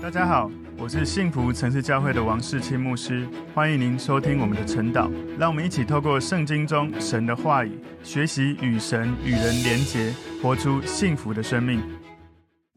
大家好，我是幸福城市教会的王世清牧师，欢迎您收听我们的晨祷。让我们一起透过圣经中神的话语，学习与神与人连结，活出幸福的生命。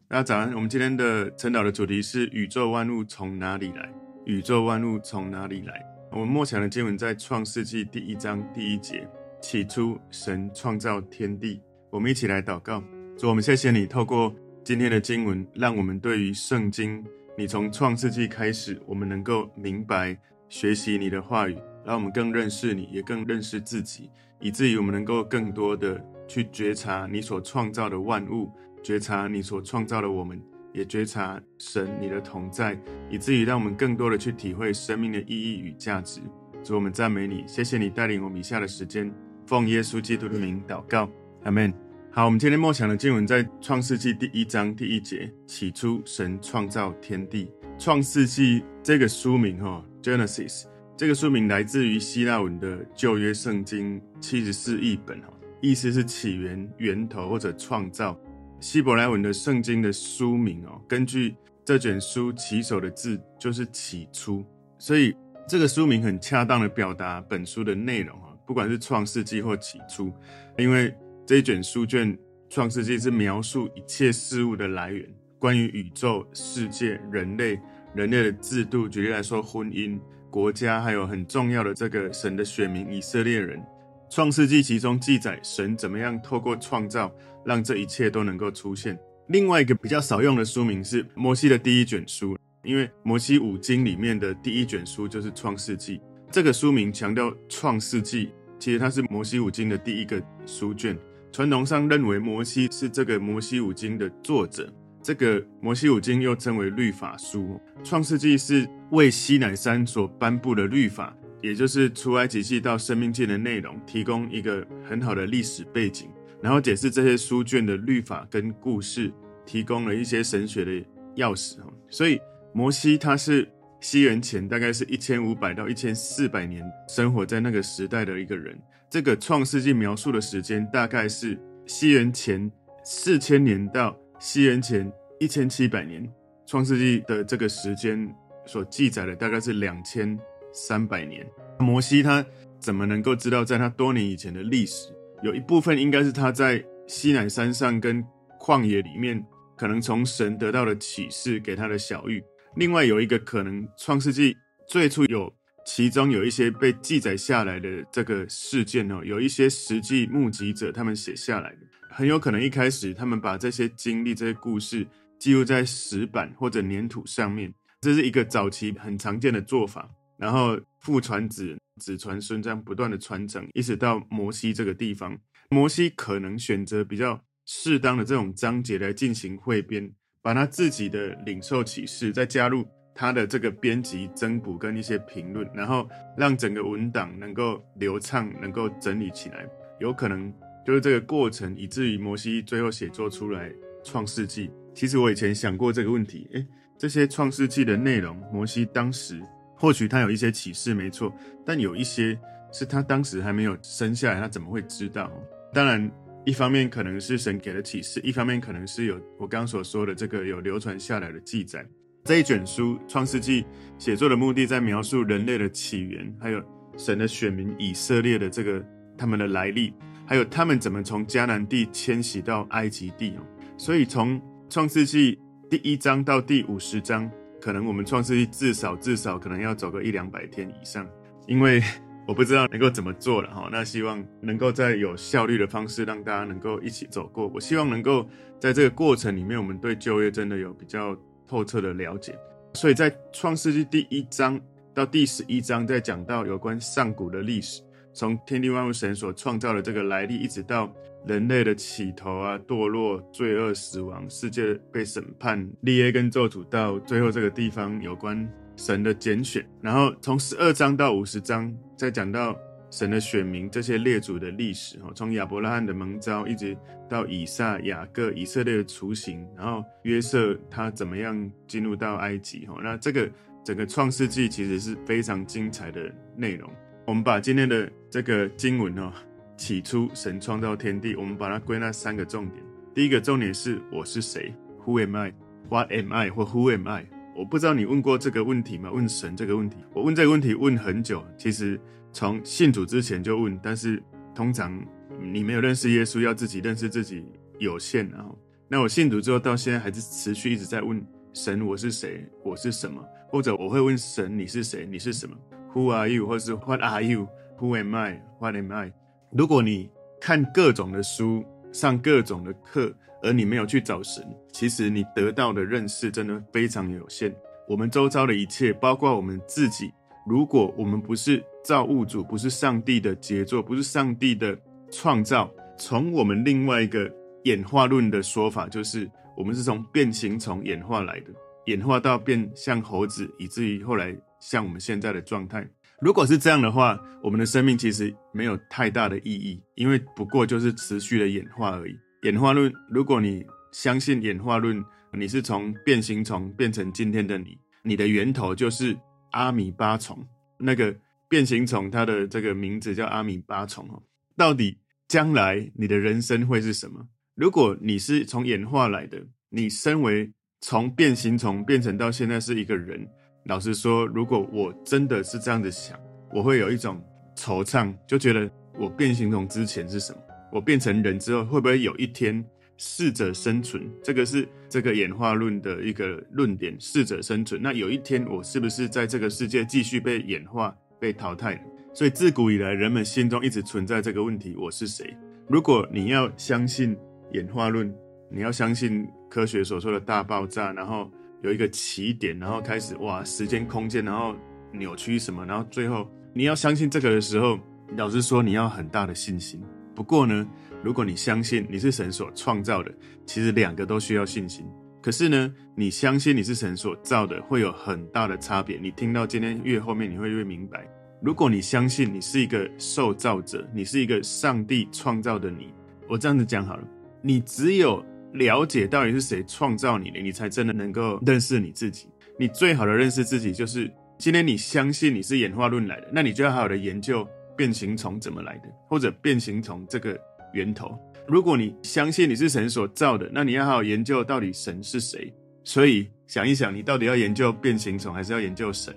大家早安，我们今天的晨祷的主题是宇宙万物从哪里来？宇宙万物从哪里来？我们默想的经文在创世纪第一章第一节，起初神创造天地。我们一起来祷告，主，我们谢谢你透过。今天的经文，让我们对于圣经，你从创世纪开始，我们能够明白学习你的话语，让我们更认识你，也更认识自己，以至于我们能够更多的去觉察你所创造的万物，觉察你所创造的我们，也觉察神你的同在，以至于让我们更多的去体会生命的意义与价值。主，我们赞美你，谢谢你带领我们以下的时间，奉耶稣基督的名祷告，阿门。好，我们今天默想的经文在创世纪第一章第一节。起初，神创造天地。创世纪这个书名，哈，Genesis 这个书名来自于希腊文的旧约圣经七十四译本，哈，意思是起源、源头或者创造。希伯来文的圣经的书名，哦，根据这卷书起首的字就是起初，所以这个书名很恰当的表达本书的内容，哈，不管是创世纪或起初，因为。这一卷书卷《创世纪》是描述一切事物的来源，关于宇宙、世界、人类、人类的制度，举例来说，婚姻、国家，还有很重要的这个神的选民以色列人。《创世纪》其中记载神怎么样透过创造，让这一切都能够出现。另外一个比较少用的书名是摩西的第一卷书，因为摩西五经里面的第一卷书就是《创世纪》，这个书名强调《创世纪》，其实它是摩西五经的第一个书卷。传统上认为摩西是这个摩西五经的作者，这个摩西五经又称为律法书。创世纪是为西乃山所颁布的律法，也就是出埃及记到生命记的内容，提供一个很好的历史背景，然后解释这些书卷的律法跟故事，提供了一些神学的钥匙。所以摩西他是西元前大概是一千五百到一千四百年生活在那个时代的一个人。这个创世纪描述的时间大概是西元前四千年到西元前一千七百年。创世纪的这个时间所记载的大概是两千三百年。摩西他怎么能够知道在他多年以前的历史？有一部分应该是他在西南山上跟旷野里面，可能从神得到的启示给他的小玉。另外有一个可能，创世纪最初有。其中有一些被记载下来的这个事件哦，有一些实际目击者他们写下来的，很有可能一开始他们把这些经历、这些故事记录在石板或者粘土上面，这是一个早期很常见的做法。然后父传子，子传孙，这样不断的传承，一直到摩西这个地方。摩西可能选择比较适当的这种章节来进行汇编，把他自己的领受启示再加入。他的这个编辑、增补跟一些评论，然后让整个文档能够流畅，能够整理起来，有可能就是这个过程，以至于摩西最后写作出来《创世纪》。其实我以前想过这个问题，诶，这些《创世纪》的内容，摩西当时或许他有一些启示，没错，但有一些是他当时还没有生下来，他怎么会知道？当然，一方面可能是神给的启示，一方面可能是有我刚刚所说的这个有流传下来的记载。这一卷书《创世纪》写作的目的，在描述人类的起源，还有神的选民以色列的这个他们的来历，还有他们怎么从迦南地迁徙到埃及地哦。所以从《创世纪》第一章到第五十章，可能我们《创世纪》至少至少可能要走个一两百天以上，因为我不知道能够怎么做了哈。那希望能够在有效率的方式，让大家能够一起走过。我希望能够在这个过程里面，我们对旧约真的有比较。透彻的了解，所以在创世纪第一章到第十一章，在讲到有关上古的历史，从天地万物神所创造的这个来历，一直到人类的起头啊、堕落、罪恶、死亡、世界被审判、立约跟咒诅，到最后这个地方有关神的拣选，然后从十二章到五十章，再讲到。神的选民，这些列祖的历史，哈，从亚伯拉罕的蒙召，一直到以撒、雅各、以色列的雏形，然后约瑟他怎么样进入到埃及，哈，那这个整个创世纪其实是非常精彩的内容。我们把今天的这个经文，哈，起初神创造天地，我们把它归纳三个重点。第一个重点是我是谁，Who am I？What am I？或 Who am I？我不知道你问过这个问题吗？问神这个问题，我问这个问题问很久，其实从信主之前就问，但是通常你没有认识耶稣，要自己认识自己有限，然后那我信主之后到现在还是持续一直在问神，我是谁？我是什么？或者我会问神，你是谁？你是什么？Who are you？或是 What are you？Who am I？What am I？如果你看各种的书，上各种的课，而你没有去找神，其实你得到的认识真的非常有限。我们周遭的一切，包括我们自己，如果我们不是造物主，不是上帝的杰作，不是上帝的创造，从我们另外一个演化论的说法，就是我们是从变形虫演化来的，演化到变像猴子，以至于后来像我们现在的状态。如果是这样的话，我们的生命其实没有太大的意义，因为不过就是持续的演化而已。演化论，如果你相信演化论，你是从变形虫变成今天的你，你的源头就是阿米巴虫。那个变形虫，它的这个名字叫阿米巴虫哦。到底将来你的人生会是什么？如果你是从演化来的，你身为从变形虫变成到现在是一个人。老实说，如果我真的是这样子想，我会有一种惆怅，就觉得我变形虫之前是什么？我变成人之后，会不会有一天适者生存？这个是这个演化论的一个论点，适者生存。那有一天，我是不是在这个世界继续被演化、被淘汰？所以自古以来，人们心中一直存在这个问题：我是谁？如果你要相信演化论，你要相信科学所说的大爆炸，然后。有一个起点，然后开始哇，时间空间，然后扭曲什么，然后最后你要相信这个的时候，老实说你要很大的信心。不过呢，如果你相信你是神所创造的，其实两个都需要信心。可是呢，你相信你是神所造的，会有很大的差别。你听到今天越后面，你会越明白。如果你相信你是一个受造者，你是一个上帝创造的你，我这样子讲好了，你只有。了解到底是谁创造你的，你才真的能够认识你自己。你最好的认识自己，就是今天你相信你是演化论来的，那你就要好好的研究变形虫怎么来的，或者变形虫这个源头。如果你相信你是神所造的，那你要好好研究到底神是谁。所以想一想，你到底要研究变形虫，还是要研究神？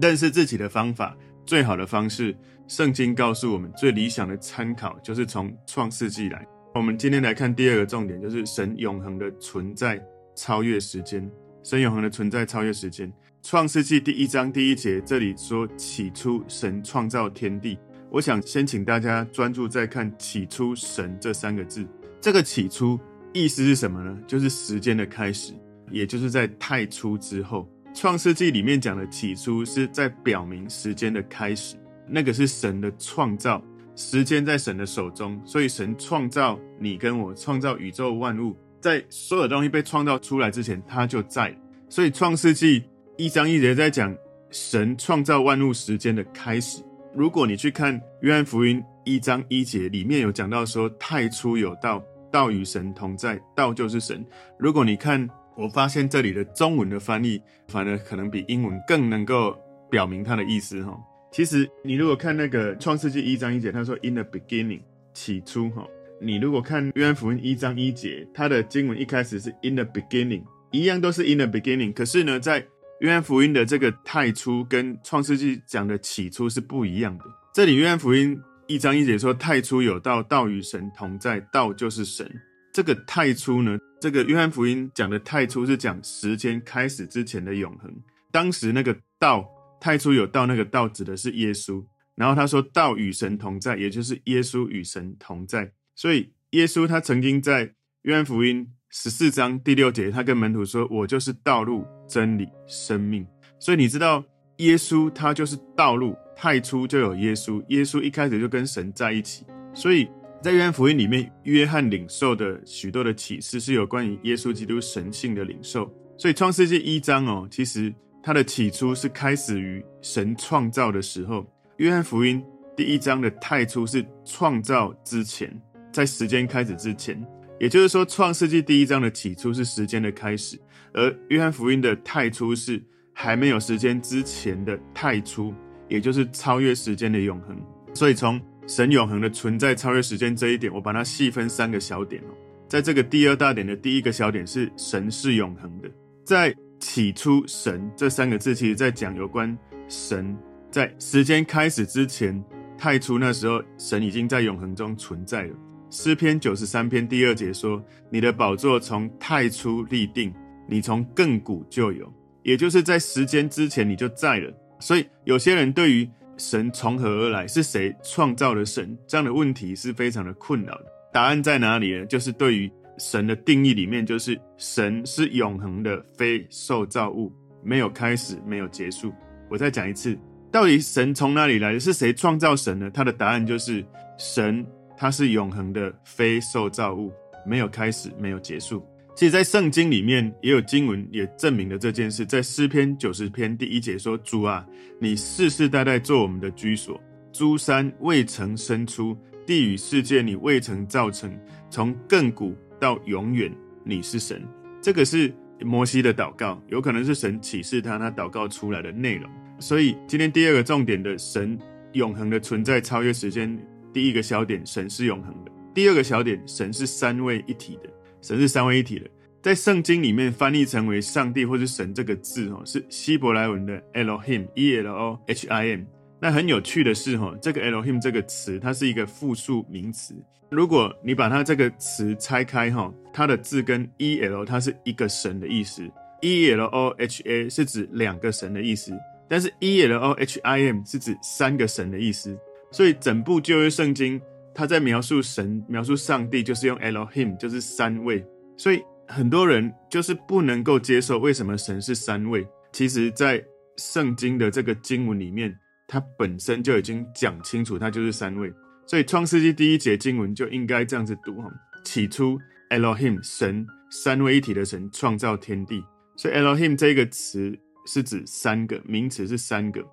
认识自己的方法，最好的方式，圣经告诉我们，最理想的参考就是从创世纪来。我们今天来看第二个重点，就是神永恒的存在超越时间。神永恒的存在超越时间。创世纪第一章第一节这里说：“起初神创造天地。”我想先请大家专注在看“起初神”这三个字。这个“起初”意思是什么呢？就是时间的开始，也就是在太初之后。创世纪里面讲的“起初”是在表明时间的开始，那个是神的创造。时间在神的手中，所以神创造你跟我，创造宇宙万物，在所有东西被创造出来之前，他就在。所以创世纪一章一节在讲神创造万物时间的开始。如果你去看约翰福音一章一节，里面有讲到说太初有道，道与神同在，道就是神。如果你看，我发现这里的中文的翻译，反而可能比英文更能够表明它的意思哈。其实，你如果看那个创世纪一章一节，他说 “in the beginning”，起初哈。你如果看约翰福音一章一节，它的经文一开始是 “in the beginning”，一样都是 “in the beginning”。可是呢，在约翰福音的这个太初跟创世纪讲的起初是不一样的。这里约翰福音一章一节说：“太初有道，道与神同在，道就是神。”这个太初呢，这个约翰福音讲的太初是讲时间开始之前的永恒。当时那个道。太初有道，那个道指的是耶稣。然后他说道与神同在，也就是耶稣与神同在。所以耶稣他曾经在约翰福音十四章第六节，他跟门徒说：“我就是道路、真理、生命。”所以你知道耶稣他就是道路。太初就有耶稣，耶稣一开始就跟神在一起。所以在约翰福音里面，约翰领受的许多的启示是有关于耶稣基督神性的领受。所以创世纪一章哦，其实。它的起初是开始于神创造的时候。约翰福音第一章的太初是创造之前，在时间开始之前，也就是说，创世纪第一章的起初是时间的开始，而约翰福音的太初是还没有时间之前的太初，也就是超越时间的永恒。所以，从神永恒的存在超越时间这一点，我把它细分三个小点哦。在这个第二大点的第一个小点是神是永恒的，在起初神这三个字，其实在讲有关神在时间开始之前，太初那时候，神已经在永恒中存在了。诗篇九十三篇第二节说：“你的宝座从太初立定，你从亘古就有。”也就是在时间之前你就在了。所以有些人对于神从何而来，是谁创造了神这样的问题是非常的困扰的。答案在哪里呢？就是对于神的定义里面，就是神是永恒的非受造物，没有开始，没有结束。我再讲一次，到底神从哪里来？是谁创造神呢？他的答案就是神，它是永恒的非受造物，没有开始，没有结束。其实，在圣经里面也有经文也证明了这件事。在诗篇九十篇第一节说：“主啊，你世世代代做我们的居所，诸山未曾生出，地与世界你未曾造成，从亘古到永远，你是神。”这个是摩西的祷告，有可能是神启示他，他祷告出来的内容。所以，今天第二个重点的神永恒的存在，超越时间。第一个小点，神是永恒的；第二个小点，神是三位一体的。神是三位一体的，在圣经里面翻译成为上帝或是神这个字，哦，是希伯来文的 Elohim，E L O H I M。那很有趣的是，哈，这个 Elohim 这个词，它是一个复数名词。如果你把它这个词拆开，哈，它的字跟 E L 它是一个神的意思，E L O H A 是指两个神的意思，但是 E L O H I M 是指三个神的意思。所以整部旧约圣经。他在描述神、描述上帝，就是用 Elohim，就是三位。所以很多人就是不能够接受为什么神是三位。其实，在圣经的这个经文里面，它本身就已经讲清楚，它就是三位。所以创世纪第一节经文就应该这样子读：哈，起初 Elohim 神三位一体的神创造天地。所以 Elohim 这个词是指三个，名词是三个。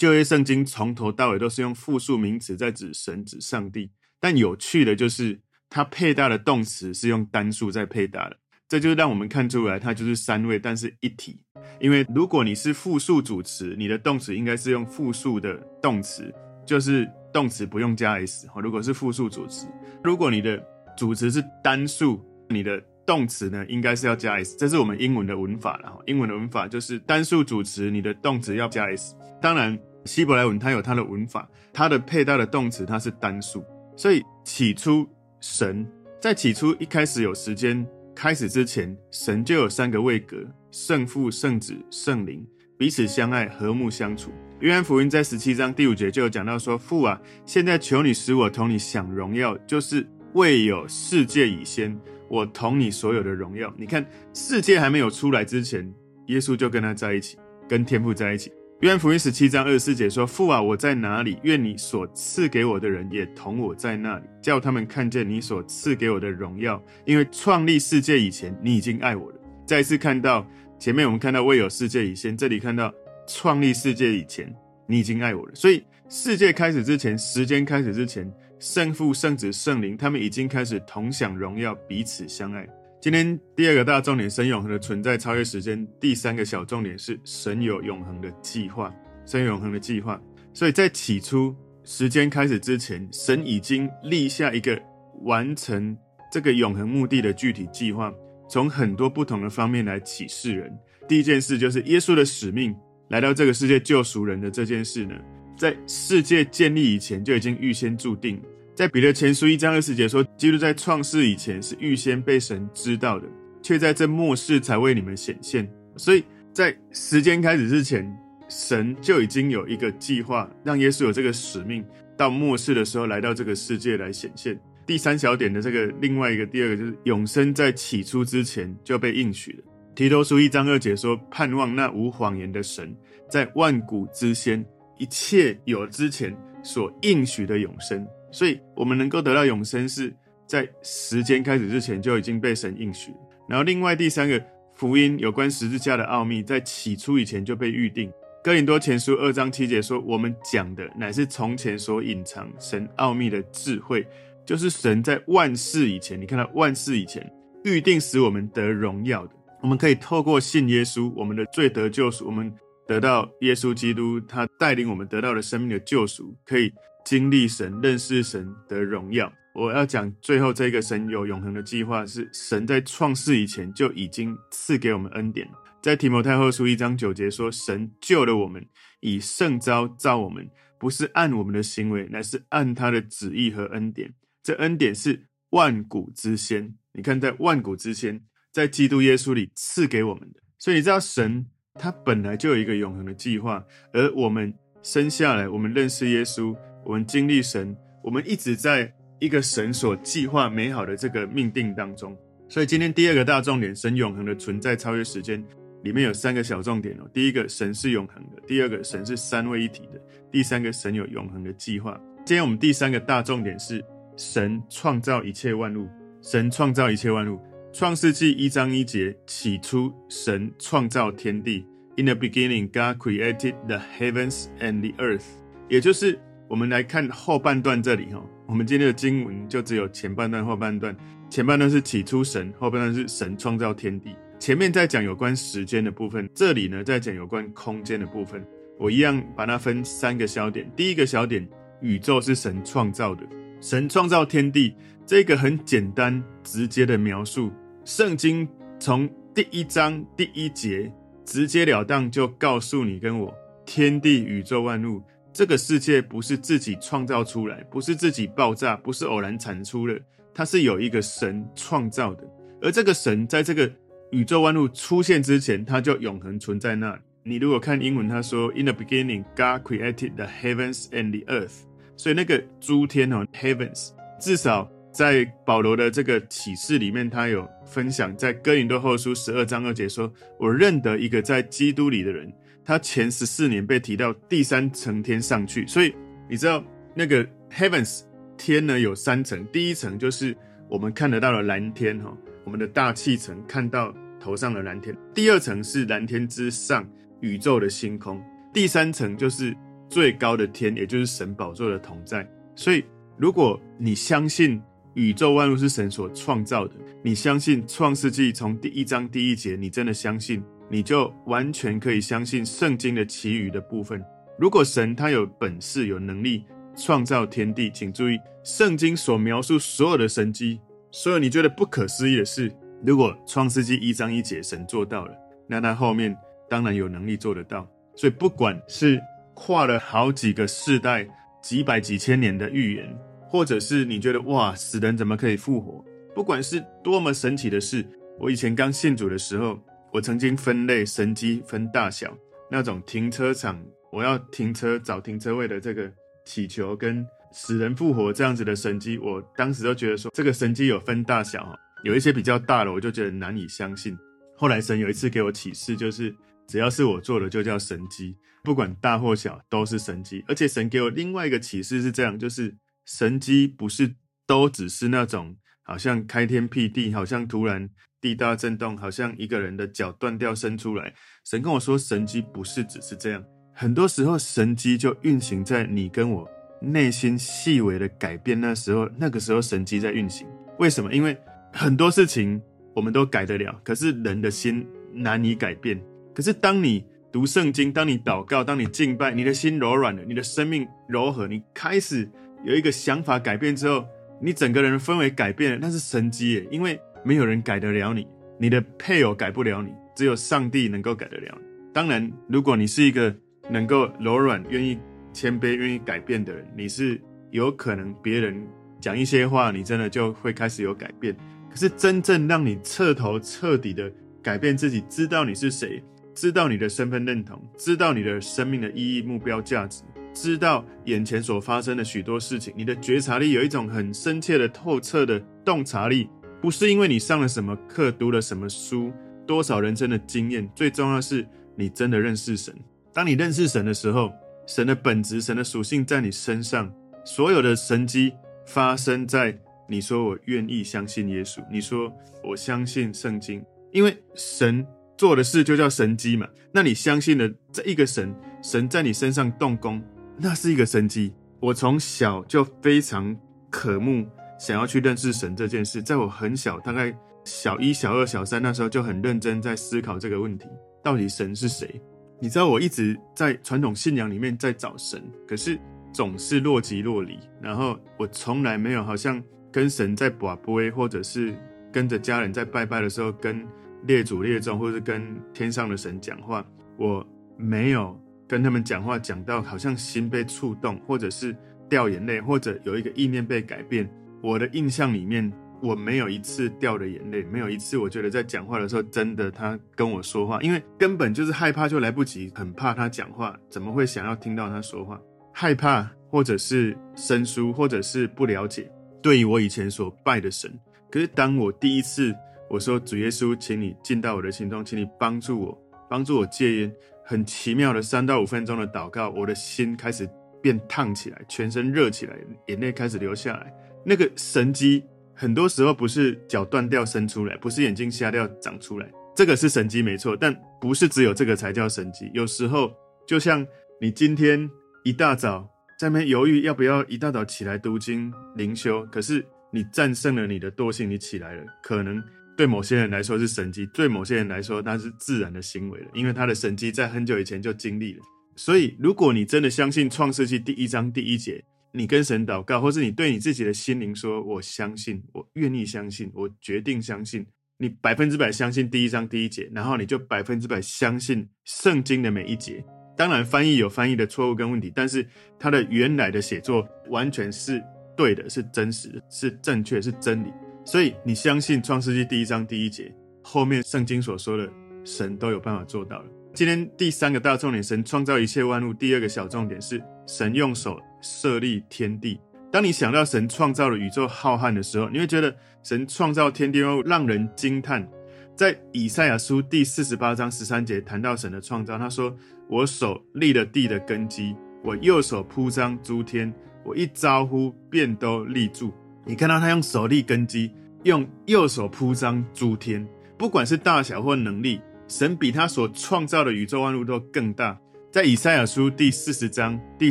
旧约圣经从头到尾都是用复数名词在指神、指上帝。但有趣的就是，它配搭的动词是用单数在配搭的，这就让我们看出来，它就是三位，但是一体。因为如果你是复数主词，你的动词应该是用复数的动词，就是动词不用加 s。如果是复数主词，如果你的主词是单数，你的动词呢应该是要加 s。这是我们英文的文法了。英文的文法就是单数主词，你的动词要加 s。当然，希伯来文它有它的文法，它的配搭的动词它是单数。所以起初神在起初一开始有时间开始之前，神就有三个位格：圣父、圣子、圣灵，彼此相爱，和睦相处。约翰福音在十七章第五节就有讲到说：“父啊，现在求你使我同你享荣耀，就是未有世界以先，我同你所有的荣耀。”你看，世界还没有出来之前，耶稣就跟他在一起，跟天父在一起。约翰福音十七章二十四节说：“父啊，我在哪里？愿你所赐给我的人也同我在那里，叫他们看见你所赐给我的荣耀。因为创立世界以前，你已经爱我了。”再次看到前面，我们看到未有世界以前，这里看到创立世界以前，你已经爱我了。所以世界开始之前，时间开始之前，圣父、圣子、圣灵，他们已经开始同享荣耀，彼此相爱。今天第二个大重点，神永恒的存在超越时间。第三个小重点是神有永恒的计划，神永恒的计划。所以在起初时间开始之前，神已经立下一个完成这个永恒目的的具体计划，从很多不同的方面来启示人。第一件事就是耶稣的使命，来到这个世界救赎人的这件事呢，在世界建立以前就已经预先注定。在彼得前书一章二十节说，基督在创世以前是预先被神知道的，却在这末世才为你们显现。所以在时间开始之前，神就已经有一个计划，让耶稣有这个使命，到末世的时候来到这个世界来显现。第三小点的这个另外一个第二个就是永生，在起初之前就被应许了。提多书一章二节说，盼望那无谎言的神，在万古之先，一切有之前所应许的永生。所以，我们能够得到永生，是在时间开始之前就已经被神应许。然后，另外第三个福音有关十字架的奥秘，在起初以前就被预定。哥林多前书二章七节说：“我们讲的乃是从前所隐藏神奥秘的智慧，就是神在万事以前，你看到万事以前预定使我们得荣耀的。我们可以透过信耶稣，我们的罪得救赎，我们得到耶稣基督他带领我们得到的生命的救赎，可以。”经历神、认识神的荣耀。我要讲最后这个神有永恒的计划，是神在创世以前就已经赐给我们恩典，在提摩太后书一章九节说：“神救了我们，以圣召造我们，不是按我们的行为，乃是按他的旨意和恩典。这恩典是万古之先。你看，在万古之先，在基督耶稣里赐给我们的。所以你知道，神他本来就有一个永恒的计划，而我们生下来，我们认识耶稣，我们经历神，我们一直在一个神所计划美好的这个命定当中。所以今天第二个大重点，神永恒的存在超越时间。”里面有三个小重点哦。第一个，神是永恒的；第二个，神是三位一体的；第三个，神有永恒的计划。今天我们第三个大重点是神创造一切万物。神创造一切万物。创世纪一章一节，起初神创造天地。In the beginning, God created the heavens and the earth。也就是我们来看后半段这里哈，我们今天的经文就只有前半段、后半段。前半段是起初神，后半段是神创造天地。前面在讲有关时间的部分，这里呢在讲有关空间的部分。我一样把它分三个小点。第一个小点，宇宙是神创造的，神创造天地，这个很简单直接的描述。圣经从第一章第一节直截了当就告诉你跟我，天地宇宙万物，这个世界不是自己创造出来，不是自己爆炸，不是偶然产出的，它是有一个神创造的，而这个神在这个。宇宙万物出现之前，它就永恒存在那里。你如果看英文，他说 “In the beginning, God created the heavens and the earth”，所以那个诸天哦，heavens，至少在保罗的这个启示里面，他有分享，在哥林多后书十二章二节说：“我认得一个在基督里的人，他前十四年被提到第三层天上去。”所以你知道那个 heavens 天呢有三层，第一层就是我们看得到的蓝天哈。我们的大气层看到头上的蓝天，第二层是蓝天之上宇宙的星空，第三层就是最高的天，也就是神宝座的同在。所以，如果你相信宇宙万物是神所创造的，你相信创世纪从第一章第一节，你真的相信，你就完全可以相信圣经的其余的部分。如果神他有本事、有能力创造天地，请注意，圣经所描述所有的神迹。所有你觉得不可思议的事，如果创世纪一章一节神做到了，那他后面当然有能力做得到。所以不管是跨了好几个世代、几百几千年的预言，或者是你觉得哇，死人怎么可以复活？不管是多么神奇的事，我以前刚信主的时候，我曾经分类神迹分大小，那种停车场我要停车找停车位的这个祈求跟。死人复活这样子的神迹，我当时都觉得说这个神迹有分大小哈，有一些比较大的，我就觉得难以相信。后来神有一次给我启示，就是只要是我做的就叫神迹，不管大或小都是神迹。而且神给我另外一个启示是这样，就是神迹不是都只是那种好像开天辟地，好像突然地大震动，好像一个人的脚断掉伸出来。神跟我说，神机不是只是这样，很多时候神机就运行在你跟我。内心细微的改变，那时候，那个时候神机在运行。为什么？因为很多事情我们都改得了，可是人的心难以改变。可是当你读圣经，当你祷告，当你敬拜，你的心柔软了，你的生命柔和，你开始有一个想法改变之后，你整个人的氛围改变了，那是神机耶！因为没有人改得了你，你的配偶改不了你，只有上帝能够改得了你。当然，如果你是一个能够柔软、愿意。谦卑、愿意改变的人，你是有可能别人讲一些话，你真的就会开始有改变。可是真正让你彻头彻底的改变自己，知道你是谁，知道你的身份认同，知道你的生命的意义、目标、价值，知道眼前所发生的许多事情，你的觉察力有一种很深切的、透彻的洞察力，不是因为你上了什么课、读了什么书、多少人生的经验，最重要是你真的认识神。当你认识神的时候，神的本质、神的属性在你身上，所有的神迹发生在你说我愿意相信耶稣，你说我相信圣经，因为神做的事就叫神迹嘛。那你相信了这一个神，神在你身上动工，那是一个神迹。我从小就非常渴慕想要去认识神这件事，在我很小，大概小一、小二、小三那时候就很认真在思考这个问题：到底神是谁？你知道我一直在传统信仰里面在找神，可是总是若即若离。然后我从来没有好像跟神在跋杯，或者是跟着家人在拜拜的时候，跟列祖列宗，或是跟天上的神讲话，我没有跟他们讲话讲到好像心被触动，或者是掉眼泪，或者有一个意念被改变。我的印象里面，我没有一次掉的眼泪，没有一次我觉得在讲话的时候真的他跟我说话，因为根本就是害怕就来不及，很怕他讲话，怎么会想要听到他说话？害怕，或者是生疏，或者是不了解，对于我以前所拜的神。可是当我第一次我说主耶稣，请你进到我的心中，请你帮助我，帮助我戒烟，很奇妙的三到五分钟的祷告，我的心开始变烫起来，全身热起来，眼泪开始流下来。那个神迹，很多时候不是脚断掉生出来，不是眼睛瞎掉长出来，这个是神迹没错，但不是只有这个才叫神迹。有时候就像你今天一大早在那边犹豫要不要一大早起来读经灵修，可是。你战胜了你的惰性，你起来了。可能对某些人来说是神迹，对某些人来说那是自然的行为了，因为他的神迹在很久以前就经历了。所以，如果你真的相信创世纪第一章第一节，你跟神祷告，或是你对你自己的心灵说：“我相信，我愿意相信，我决定相信。”你百分之百相信第一章第一节，然后你就百分之百相信圣经的每一节。当然，翻译有翻译的错误跟问题，但是它的原来的写作完全是。对的，是真实的，是正确，是真理。所以你相信创世纪第一章第一节，后面圣经所说的，神都有办法做到了。今天第三个大重点，神创造一切万物。第二个小重点是，神用手设立天地。当你想到神创造了宇宙浩瀚的时候，你会觉得神创造天地万物让人惊叹。在以赛亚书第四十八章十三节谈到神的创造，他说：“我手立了地的根基，我右手铺张诸天。”我一招呼，便都立住。你看到他用手立根基，用右手铺张诸天，不管是大小或能力，神比他所创造的宇宙万物都更大。在以赛亚书第四十章第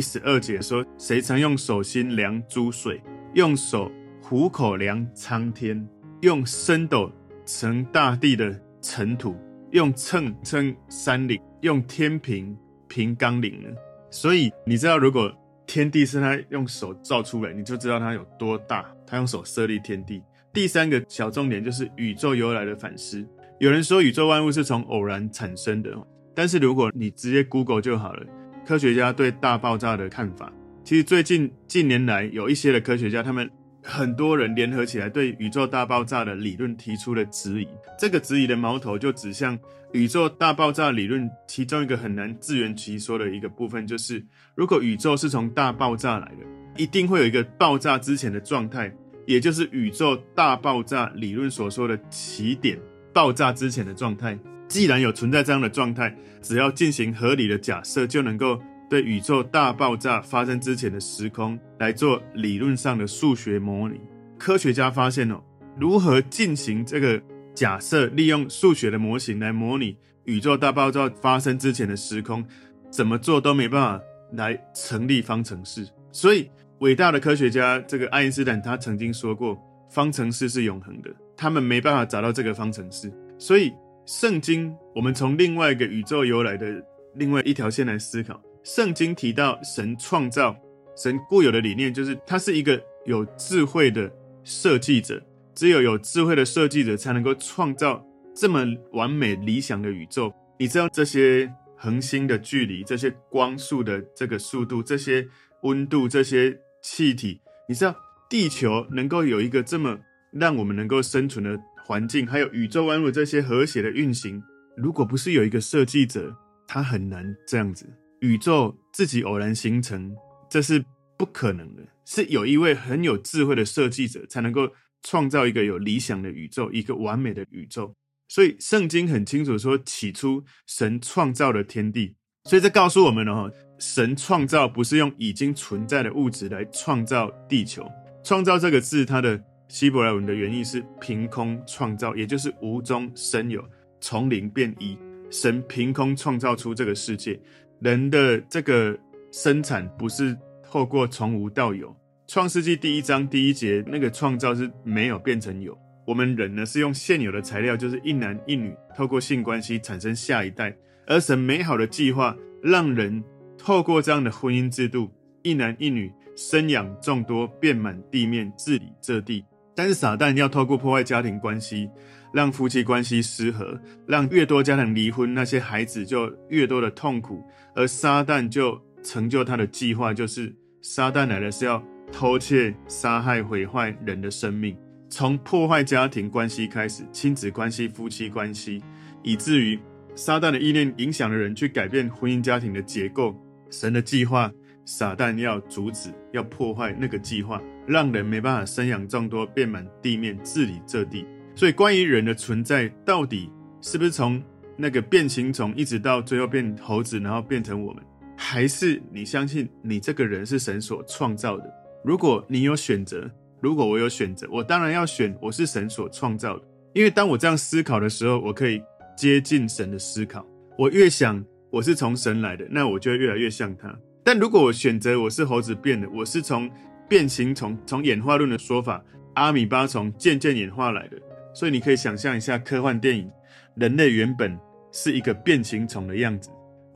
十二节说：“谁曾用手心量诸水，用手虎口量苍天，用升斗盛大地的尘土，用秤称山岭，用天平平冈岭呢？”所以你知道，如果天地是他用手造出来，你就知道他有多大。他用手设立天地。第三个小重点就是宇宙由来的反思。有人说宇宙万物是从偶然产生的，但是如果你直接 Google 就好了。科学家对大爆炸的看法，其实最近近年来有一些的科学家，他们很多人联合起来对宇宙大爆炸的理论提出了质疑。这个质疑的矛头就指向。宇宙大爆炸理论其中一个很难自圆其说的一个部分，就是如果宇宙是从大爆炸来的，一定会有一个爆炸之前的状态，也就是宇宙大爆炸理论所说的起点，爆炸之前的状态。既然有存在这样的状态，只要进行合理的假设，就能够对宇宙大爆炸发生之前的时空来做理论上的数学模拟。科学家发现哦，如何进行这个？假设利用数学的模型来模拟宇宙大爆炸发生之前的时空，怎么做都没办法来成立方程式。所以，伟大的科学家这个爱因斯坦他曾经说过，方程式是永恒的，他们没办法找到这个方程式。所以，圣经我们从另外一个宇宙由来的另外一条线来思考，圣经提到神创造，神固有的理念就是他是一个有智慧的设计者。只有有智慧的设计者才能够创造这么完美理想的宇宙。你知道这些恒星的距离、这些光速的这个速度、这些温度、这些气体，你知道地球能够有一个这么让我们能够生存的环境，还有宇宙万物这些和谐的运行，如果不是有一个设计者，他很难这样子。宇宙自己偶然形成，这是不可能的，是有一位很有智慧的设计者才能够。创造一个有理想的宇宙，一个完美的宇宙。所以圣经很清楚说，起初神创造了天地。所以这告诉我们了哈，神创造不是用已经存在的物质来创造地球。创造这个字，它的希伯来文的原意是凭空创造，也就是无中生有，从零变一。神凭空创造出这个世界，人的这个生产不是透过从无到有。创世纪第一章第一节，那个创造是没有变成有。我们人呢，是用现有的材料，就是一男一女，透过性关系产生下一代。而神美好的计划，让人透过这样的婚姻制度，一男一女生养众多，遍满地面，治理这地。但是撒旦要透过破坏家庭关系，让夫妻关系失和，让越多家庭离婚，那些孩子就越多的痛苦，而撒旦就成就他的计划，就是撒旦来的是要偷窃、杀害、毁坏人的生命，从破坏家庭关系开始，亲子关系、夫妻关系，以至于撒旦的意念影响了人去改变婚姻家庭的结构，神的计划。撒旦要阻止，要破坏那个计划，让人没办法生养众多，遍满地面，治理这地。所以，关于人的存在，到底是不是从那个变形虫一直到最后变猴子，然后变成我们，还是你相信你这个人是神所创造的？如果你有选择，如果我有选择，我当然要选我是神所创造的，因为当我这样思考的时候，我可以接近神的思考。我越想我是从神来的，那我就越来越像他。但如果我选择我是猴子变的，我是从变形虫，从演化论的说法，阿米巴虫渐渐演化来的，所以你可以想象一下科幻电影，人类原本是一个变形虫的样子。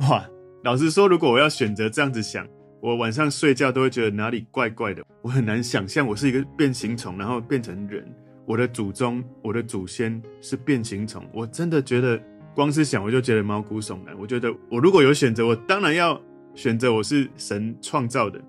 哇，老实说，如果我要选择这样子想，我晚上睡觉都会觉得哪里怪怪的。我很难想象我是一个变形虫，然后变成人。我的祖宗，我的祖先是变形虫，我真的觉得光是想我就觉得毛骨悚然。我觉得我如果有选择，我当然要。选择我是神创造的，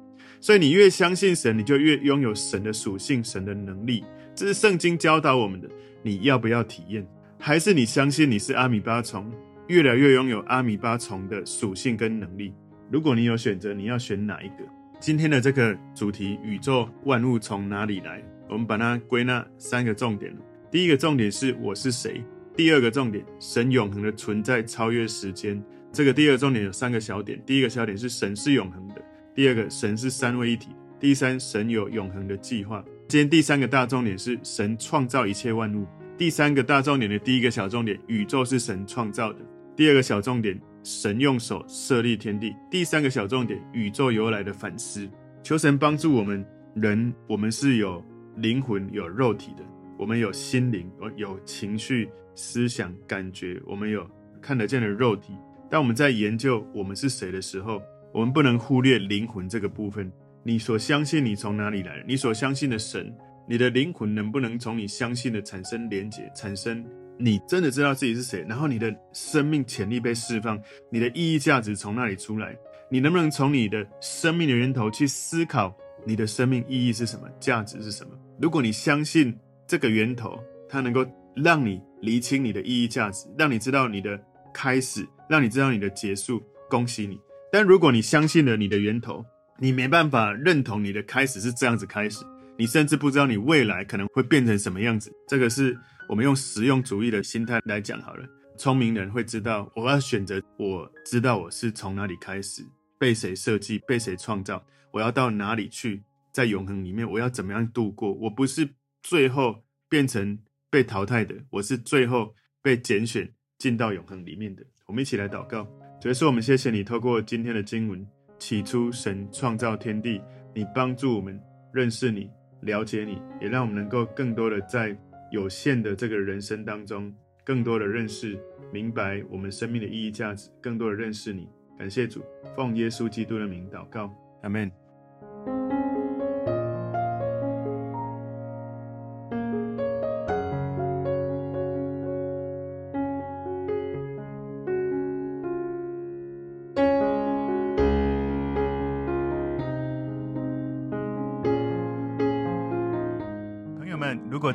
所以你越相信神，你就越拥有神的属性、神的能力。这是圣经教导我们的。你要不要体验？还是你相信你是阿米巴虫，越来越拥有阿米巴虫的属性跟能力？如果你有选择，你要选哪一个？今天的这个主题：宇宙万物从哪里来？我们把它归纳三个重点。第一个重点是我是谁？第二个重点，神永恒的存在超越时间。这个第二个重点有三个小点。第一个小点是神是永恒的；第二个，神是三位一体；第三，神有永恒的计划。今天第三个大重点是神创造一切万物。第三个大重点的第一个小重点，宇宙是神创造的；第二个小重点，神用手设立天地；第三个小重点，宇宙由来的反思。求神帮助我们人，我们是有灵魂、有肉体的，我们有心灵、有情绪、思想、感觉，我们有看得见的肉体。当我们在研究我们是谁的时候，我们不能忽略灵魂这个部分。你所相信你从哪里来？你所相信的神，你的灵魂能不能从你相信的产生连结，产生你真的知道自己是谁？然后你的生命潜力被释放，你的意义价值从那里出来？你能不能从你的生命的源头去思考你的生命意义是什么？价值是什么？如果你相信这个源头，它能够让你厘清你的意义价值，让你知道你的开始。让你知道你的结束，恭喜你。但如果你相信了你的源头，你没办法认同你的开始是这样子开始，你甚至不知道你未来可能会变成什么样子。这个是我们用实用主义的心态来讲好了。聪明人会知道，我要选择，我知道我是从哪里开始，被谁设计，被谁创造，我要到哪里去，在永恒里面，我要怎么样度过？我不是最后变成被淘汰的，我是最后被拣选进到永恒里面的。我们一起来祷告，主要是，我们谢谢你，透过今天的经文，起初神创造天地，你帮助我们认识你、了解你，也让我们能够更多的在有限的这个人生当中，更多的认识、明白我们生命的意义价值，更多的认识你。感谢主，奉耶稣基督的名祷告，阿门。